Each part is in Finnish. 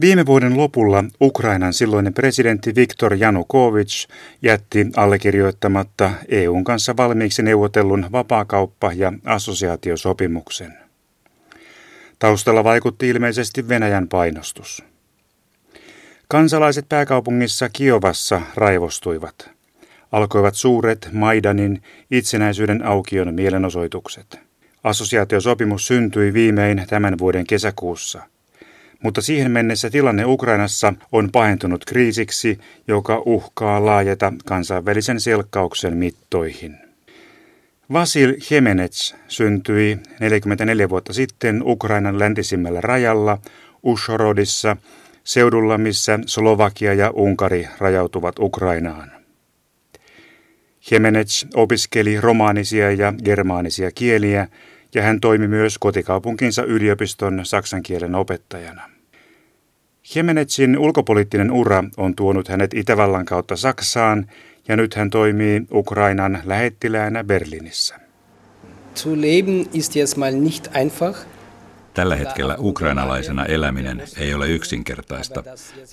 Viime vuoden lopulla Ukrainan silloinen presidentti Viktor Janukovic jätti allekirjoittamatta EUn kanssa valmiiksi neuvotellun vapaakauppa- ja assosiaatiosopimuksen. Taustalla vaikutti ilmeisesti Venäjän painostus. Kansalaiset pääkaupungissa Kiovassa raivostuivat. Alkoivat suuret Maidanin itsenäisyyden aukion mielenosoitukset. Assosiaatiosopimus syntyi viimein tämän vuoden kesäkuussa – mutta siihen mennessä tilanne Ukrainassa on pahentunut kriisiksi, joka uhkaa laajeta kansainvälisen selkkauksen mittoihin. Vasil Hemenets syntyi 44 vuotta sitten Ukrainan läntisimmällä rajalla Ushorodissa, seudulla missä Slovakia ja Unkari rajautuvat Ukrainaan. Hemenets opiskeli romaanisia ja germaanisia kieliä ja hän toimi myös kotikaupunkinsa yliopiston saksan kielen opettajana. Jemenetsin ulkopoliittinen ura on tuonut hänet Itävallan kautta Saksaan ja nyt hän toimii Ukrainan lähettiläänä Berliinissä. Zu leben ist jetzt mal nicht einfach. Tällä hetkellä ukrainalaisena eläminen ei ole yksinkertaista,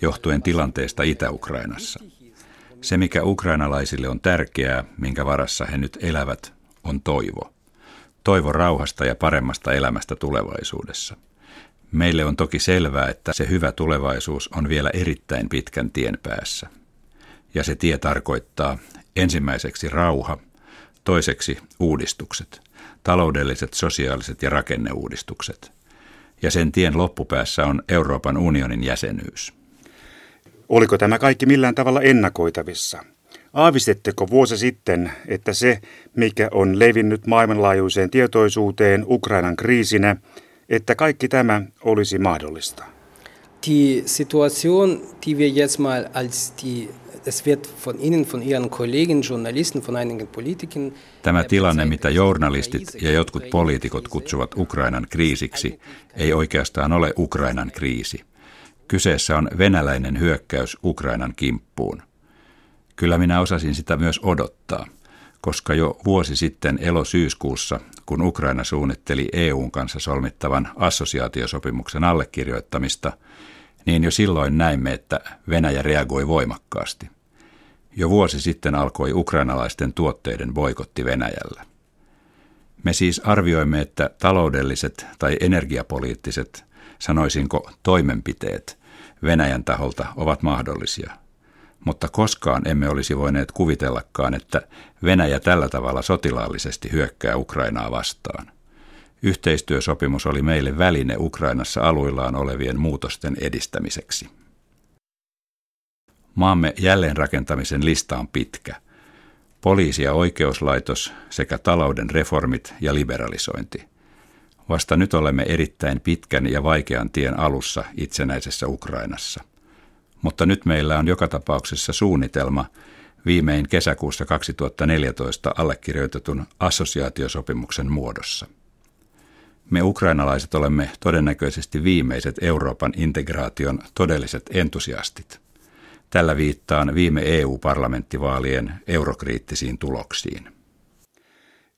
johtuen tilanteesta Itä-Ukrainassa. Se, mikä ukrainalaisille on tärkeää, minkä varassa he nyt elävät, on toivo toivo rauhasta ja paremmasta elämästä tulevaisuudessa. Meille on toki selvää, että se hyvä tulevaisuus on vielä erittäin pitkän tien päässä. Ja se tie tarkoittaa ensimmäiseksi rauha, toiseksi uudistukset, taloudelliset, sosiaaliset ja rakenneuudistukset. Ja sen tien loppupäässä on Euroopan unionin jäsenyys. Oliko tämä kaikki millään tavalla ennakoitavissa? Aavistetteko vuosi sitten, että se, mikä on levinnyt maailmanlaajuiseen tietoisuuteen Ukrainan kriisinä, että kaikki tämä olisi mahdollista? Die Situation, die wir jetzt mal als die es wird von Ihnen, von Ihren Kollegen, Journalisten, von einigen Politikern Tämä tilanne, mitä journalistit ja jotkut poliitikot kutsuvat Ukrainan kriisiksi, ei oikeastaan ole Ukrainan kriisi. Kyseessä on venäläinen hyökkäys Ukrainan kimppuun. Kyllä minä osasin sitä myös odottaa, koska jo vuosi sitten elosyyskuussa, kun Ukraina suunnitteli EUn kanssa solmittavan assosiaatiosopimuksen allekirjoittamista, niin jo silloin näimme, että Venäjä reagoi voimakkaasti. Jo vuosi sitten alkoi ukrainalaisten tuotteiden boikotti Venäjällä. Me siis arvioimme, että taloudelliset tai energiapoliittiset, sanoisinko toimenpiteet Venäjän taholta ovat mahdollisia – mutta koskaan emme olisi voineet kuvitellakaan, että Venäjä tällä tavalla sotilaallisesti hyökkää Ukrainaa vastaan. Yhteistyösopimus oli meille väline Ukrainassa aluillaan olevien muutosten edistämiseksi. Maamme jälleenrakentamisen lista on pitkä. Poliisi- ja oikeuslaitos sekä talouden reformit ja liberalisointi. Vasta nyt olemme erittäin pitkän ja vaikean tien alussa itsenäisessä Ukrainassa – mutta nyt meillä on joka tapauksessa suunnitelma viimein kesäkuussa 2014 allekirjoitetun assosiaatiosopimuksen muodossa. Me ukrainalaiset olemme todennäköisesti viimeiset Euroopan integraation todelliset entusiastit. Tällä viittaan viime EU-parlamenttivaalien eurokriittisiin tuloksiin.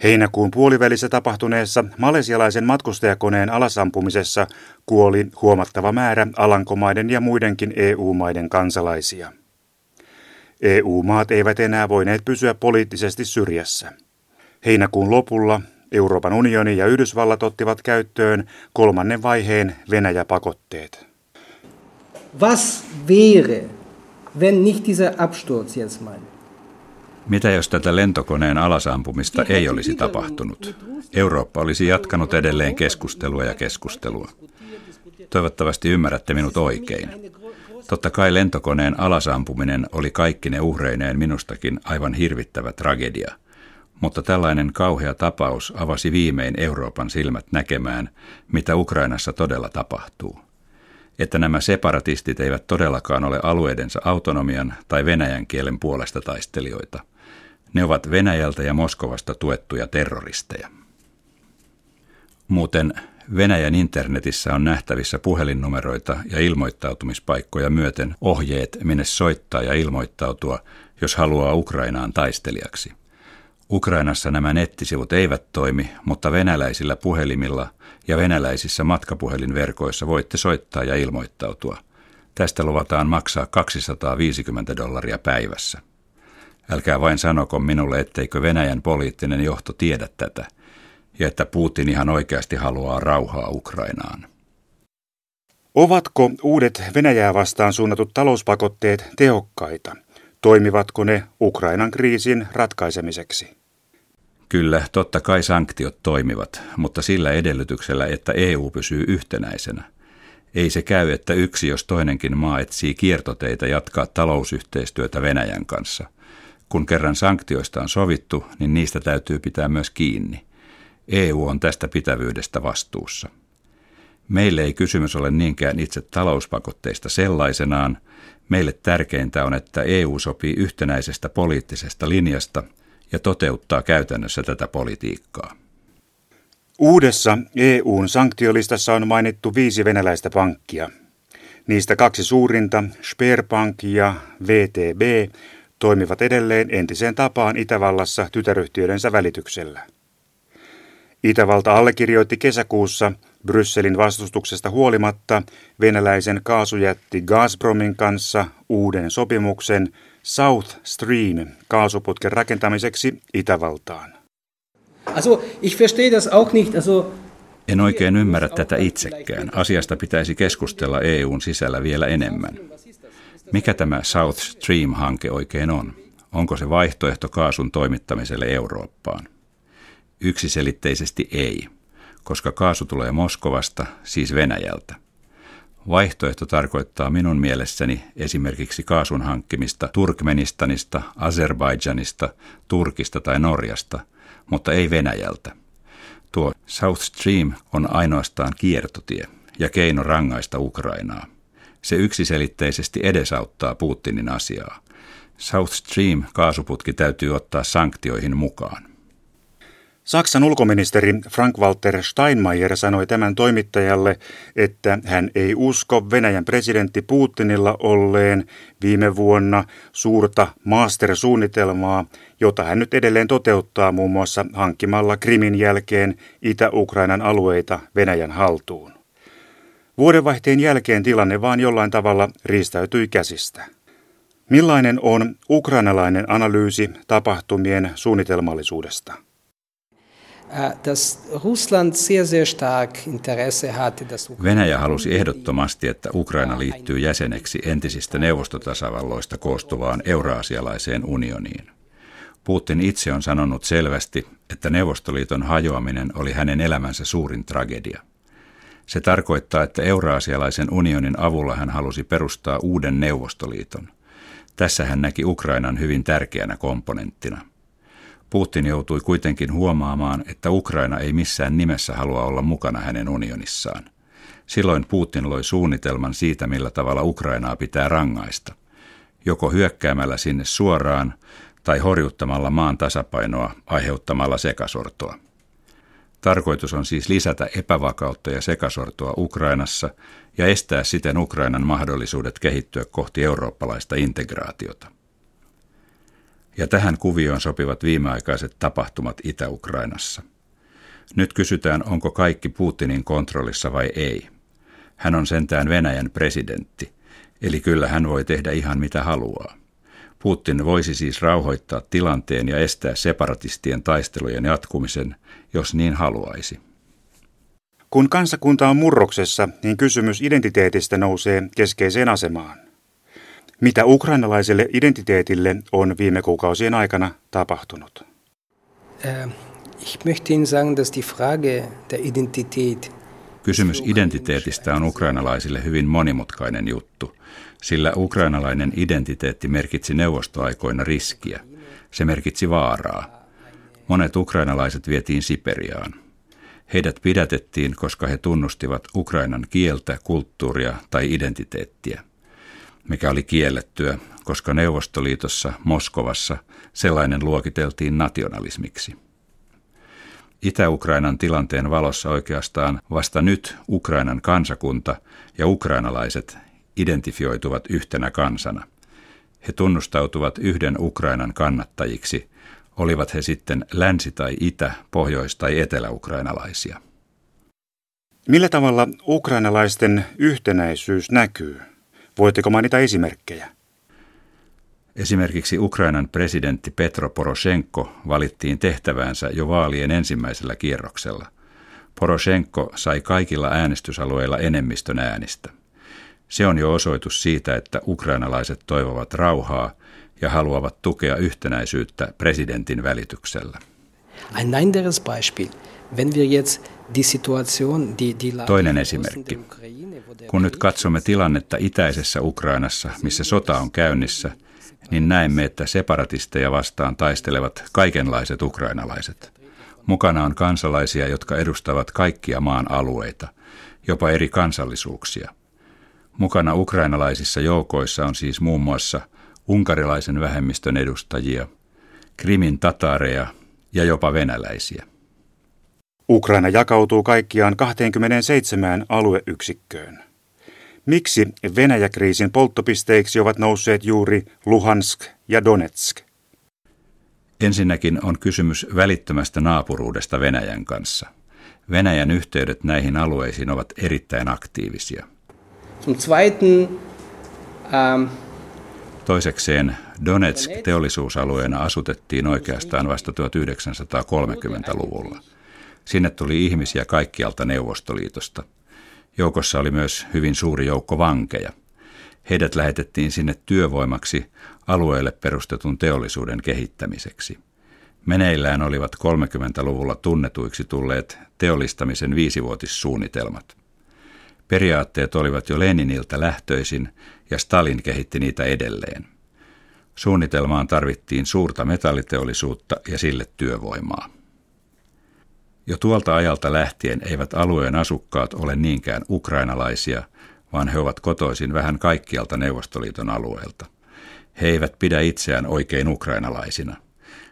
Heinäkuun puolivälissä tapahtuneessa malesialaisen matkustajakoneen alasampumisessa kuoli huomattava määrä Alankomaiden ja muidenkin EU-maiden kansalaisia. EU-maat eivät enää voineet pysyä poliittisesti syrjässä. Heinäkuun lopulla Euroopan unioni ja Yhdysvallat ottivat käyttöön kolmannen vaiheen Venäjä-pakotteet. Was wäre, wenn nicht dieser Absturz jetzt mal mitä jos tätä lentokoneen alasampumista ei olisi tapahtunut? Eurooppa olisi jatkanut edelleen keskustelua ja keskustelua. Toivottavasti ymmärrätte minut oikein. Totta kai lentokoneen alasampuminen oli kaikkine uhreineen minustakin aivan hirvittävä tragedia. Mutta tällainen kauhea tapaus avasi viimein Euroopan silmät näkemään, mitä Ukrainassa todella tapahtuu että nämä separatistit eivät todellakaan ole alueidensa autonomian tai venäjän kielen puolesta taistelijoita – ne ovat Venäjältä ja Moskovasta tuettuja terroristeja. Muuten Venäjän internetissä on nähtävissä puhelinnumeroita ja ilmoittautumispaikkoja myöten ohjeet, minne soittaa ja ilmoittautua, jos haluaa Ukrainaan taistelijaksi. Ukrainassa nämä nettisivut eivät toimi, mutta venäläisillä puhelimilla ja venäläisissä matkapuhelinverkoissa voitte soittaa ja ilmoittautua. Tästä luvataan maksaa 250 dollaria päivässä. Älkää vain sanoko minulle, etteikö Venäjän poliittinen johto tiedä tätä, ja että Putin ihan oikeasti haluaa rauhaa Ukrainaan. Ovatko uudet Venäjää vastaan suunnatut talouspakotteet tehokkaita? Toimivatko ne Ukrainan kriisin ratkaisemiseksi? Kyllä, totta kai sanktiot toimivat, mutta sillä edellytyksellä, että EU pysyy yhtenäisenä. Ei se käy, että yksi jos toinenkin maa etsii kiertoteitä jatkaa talousyhteistyötä Venäjän kanssa. Kun kerran sanktioista on sovittu, niin niistä täytyy pitää myös kiinni. EU on tästä pitävyydestä vastuussa. Meille ei kysymys ole niinkään itse talouspakotteista sellaisenaan. Meille tärkeintä on, että EU sopii yhtenäisestä poliittisesta linjasta ja toteuttaa käytännössä tätä politiikkaa. Uudessa EUn sanktiolistassa on mainittu viisi venäläistä pankkia. Niistä kaksi suurinta, Sperbank ja VTB, toimivat edelleen entiseen tapaan Itävallassa tytäryhtiöidensä välityksellä. Itävalta allekirjoitti kesäkuussa Brysselin vastustuksesta huolimatta venäläisen kaasujätti Gazpromin kanssa uuden sopimuksen South Stream kaasuputken rakentamiseksi Itävaltaan. Also, ich verstehe das auch nicht. Also, en oikein ymmärrä tätä itsekään. Asiasta pitäisi keskustella EUn sisällä vielä enemmän. Mikä tämä South Stream-hanke oikein on? Onko se vaihtoehto kaasun toimittamiselle Eurooppaan? Yksiselitteisesti ei, koska kaasu tulee Moskovasta, siis Venäjältä. Vaihtoehto tarkoittaa minun mielessäni esimerkiksi kaasun hankkimista Turkmenistanista, Azerbaidžanista, Turkista tai Norjasta, mutta ei Venäjältä. Tuo South Stream on ainoastaan kiertotie ja keino rangaista Ukrainaa. Se yksiselitteisesti edesauttaa Putinin asiaa. South Stream kaasuputki täytyy ottaa sanktioihin mukaan. Saksan ulkoministeri Frank-Walter Steinmeier sanoi tämän toimittajalle, että hän ei usko Venäjän presidentti Putinilla olleen viime vuonna suurta master-suunnitelmaa, jota hän nyt edelleen toteuttaa muun muassa hankkimalla Krimin jälkeen Itä-Ukrainan alueita Venäjän haltuun. Vuodenvaihteen jälkeen tilanne vaan jollain tavalla riistäytyi käsistä. Millainen on ukrainalainen analyysi tapahtumien suunnitelmallisuudesta? Venäjä halusi ehdottomasti, että Ukraina liittyy jäseneksi entisistä neuvostotasavalloista koostuvaan euroasialaiseen unioniin. Putin itse on sanonut selvästi, että Neuvostoliiton hajoaminen oli hänen elämänsä suurin tragedia. Se tarkoittaa, että euroasialaisen unionin avulla hän halusi perustaa uuden Neuvostoliiton. Tässä hän näki Ukrainan hyvin tärkeänä komponenttina – Putin joutui kuitenkin huomaamaan, että Ukraina ei missään nimessä halua olla mukana hänen unionissaan. Silloin Putin loi suunnitelman siitä, millä tavalla Ukrainaa pitää rangaista. Joko hyökkäämällä sinne suoraan tai horjuttamalla maan tasapainoa aiheuttamalla sekasortoa. Tarkoitus on siis lisätä epävakautta ja sekasortoa Ukrainassa ja estää siten Ukrainan mahdollisuudet kehittyä kohti eurooppalaista integraatiota. Ja tähän kuvioon sopivat viimeaikaiset tapahtumat Itä-Ukrainassa. Nyt kysytään, onko kaikki Putinin kontrollissa vai ei. Hän on sentään Venäjän presidentti, eli kyllä hän voi tehdä ihan mitä haluaa. Putin voisi siis rauhoittaa tilanteen ja estää separatistien taistelujen jatkumisen, jos niin haluaisi. Kun kansakunta on murroksessa, niin kysymys identiteetistä nousee keskeiseen asemaan. Mitä ukrainalaiselle identiteetille on viime kuukausien aikana tapahtunut? Äh, ich möchte Ihnen sagen, dass die Frage der Identität Kysymys identiteetistä on ukrainalaisille hyvin monimutkainen juttu, sillä ukrainalainen identiteetti merkitsi neuvostoaikoina riskiä. Se merkitsi vaaraa. Monet ukrainalaiset vietiin Siperiaan. Heidät pidätettiin, koska he tunnustivat Ukrainan kieltä, kulttuuria tai identiteettiä mikä oli kiellettyä, koska Neuvostoliitossa, Moskovassa, sellainen luokiteltiin nationalismiksi. Itä-Ukrainan tilanteen valossa oikeastaan vasta nyt Ukrainan kansakunta ja ukrainalaiset identifioituvat yhtenä kansana. He tunnustautuvat yhden Ukrainan kannattajiksi, olivat he sitten länsi- tai itä-, pohjois- tai etelä-ukrainalaisia. Millä tavalla ukrainalaisten yhtenäisyys näkyy? Voitteko mainita esimerkkejä? Esimerkiksi Ukrainan presidentti Petro Poroshenko valittiin tehtäväänsä jo vaalien ensimmäisellä kierroksella. Poroshenko sai kaikilla äänestysalueilla enemmistön äänistä. Se on jo osoitus siitä, että ukrainalaiset toivovat rauhaa ja haluavat tukea yhtenäisyyttä presidentin välityksellä. Ein anderes Beispiel. Wenn wir jetzt die Situation, die, die Toinen esimerkki. Kun nyt katsomme tilannetta itäisessä Ukrainassa, missä sota on käynnissä, niin näemme, että separatisteja vastaan taistelevat kaikenlaiset ukrainalaiset. Mukana on kansalaisia, jotka edustavat kaikkia maan alueita, jopa eri kansallisuuksia. Mukana ukrainalaisissa joukoissa on siis muun muassa unkarilaisen vähemmistön edustajia, krimin tataareja ja jopa venäläisiä. Ukraina jakautuu kaikkiaan 27 alueyksikköön. Miksi Venäjäkriisin polttopisteiksi ovat nousseet juuri Luhansk ja Donetsk? Ensinnäkin on kysymys välittömästä naapuruudesta Venäjän kanssa. Venäjän yhteydet näihin alueisiin ovat erittäin aktiivisia. Zum Zweiten, ähm, Toisekseen Donetsk teollisuusalueena asutettiin oikeastaan vasta 1930-luvulla. Sinne tuli ihmisiä kaikkialta Neuvostoliitosta. Joukossa oli myös hyvin suuri joukko vankeja. Heidät lähetettiin sinne työvoimaksi alueelle perustetun teollisuuden kehittämiseksi. Meneillään olivat 30-luvulla tunnetuiksi tulleet teollistamisen viisivuotissuunnitelmat. Periaatteet olivat jo Leniniltä lähtöisin ja Stalin kehitti niitä edelleen. Suunnitelmaan tarvittiin suurta metalliteollisuutta ja sille työvoimaa. Jo tuolta ajalta lähtien eivät alueen asukkaat ole niinkään ukrainalaisia, vaan he ovat kotoisin vähän kaikkialta Neuvostoliiton alueelta. He eivät pidä itseään oikein ukrainalaisina.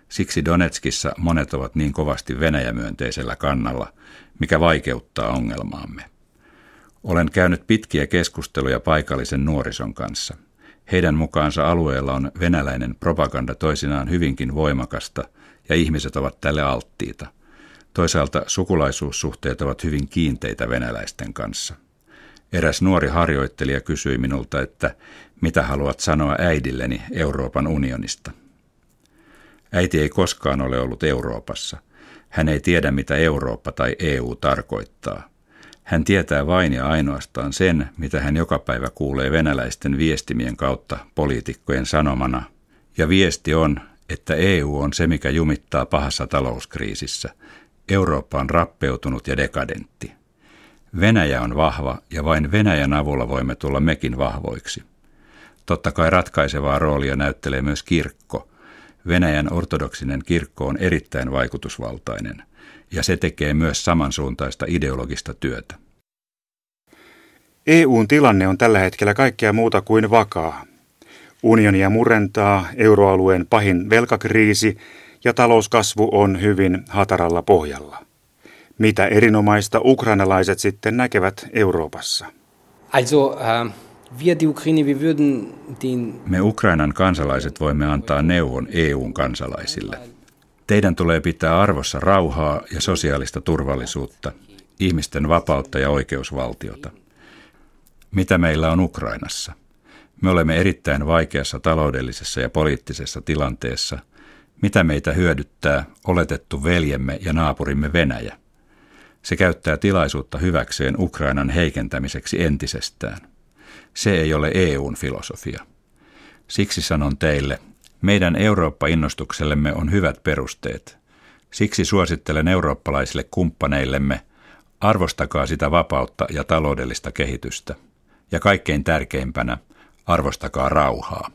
Siksi Donetskissa monet ovat niin kovasti Venäjämyönteisellä kannalla, mikä vaikeuttaa ongelmaamme. Olen käynyt pitkiä keskusteluja paikallisen nuorison kanssa. Heidän mukaansa alueella on venäläinen propaganda toisinaan hyvinkin voimakasta ja ihmiset ovat tälle alttiita. Toisaalta sukulaisuussuhteet ovat hyvin kiinteitä venäläisten kanssa. Eräs nuori harjoittelija kysyi minulta, että mitä haluat sanoa äidilleni Euroopan unionista. Äiti ei koskaan ole ollut Euroopassa. Hän ei tiedä, mitä Eurooppa tai EU tarkoittaa. Hän tietää vain ja ainoastaan sen, mitä hän joka päivä kuulee venäläisten viestimien kautta poliitikkojen sanomana. Ja viesti on, että EU on se, mikä jumittaa pahassa talouskriisissä. Eurooppa on rappeutunut ja dekadentti. Venäjä on vahva ja vain Venäjän avulla voimme tulla mekin vahvoiksi. Totta kai ratkaisevaa roolia näyttelee myös kirkko. Venäjän ortodoksinen kirkko on erittäin vaikutusvaltainen – ja se tekee myös samansuuntaista ideologista työtä. EUn tilanne on tällä hetkellä kaikkea muuta kuin vakaa. Unionia murentaa euroalueen pahin velkakriisi ja talouskasvu on hyvin hataralla pohjalla. Mitä erinomaista ukrainalaiset sitten näkevät Euroopassa? Also, wir die Ukraine, wir würden den... Me Ukrainan kansalaiset voimme antaa neuvon EUn kansalaisille. Teidän tulee pitää arvossa rauhaa ja sosiaalista turvallisuutta, ihmisten vapautta ja oikeusvaltiota. Mitä meillä on Ukrainassa? Me olemme erittäin vaikeassa taloudellisessa ja poliittisessa tilanteessa. Mitä meitä hyödyttää oletettu veljemme ja naapurimme Venäjä? Se käyttää tilaisuutta hyväkseen Ukrainan heikentämiseksi entisestään. Se ei ole EUn filosofia. Siksi sanon teille, meidän Eurooppa-innostuksellemme on hyvät perusteet. Siksi suosittelen eurooppalaisille kumppaneillemme, arvostakaa sitä vapautta ja taloudellista kehitystä. Ja kaikkein tärkeimpänä, arvostakaa rauhaa.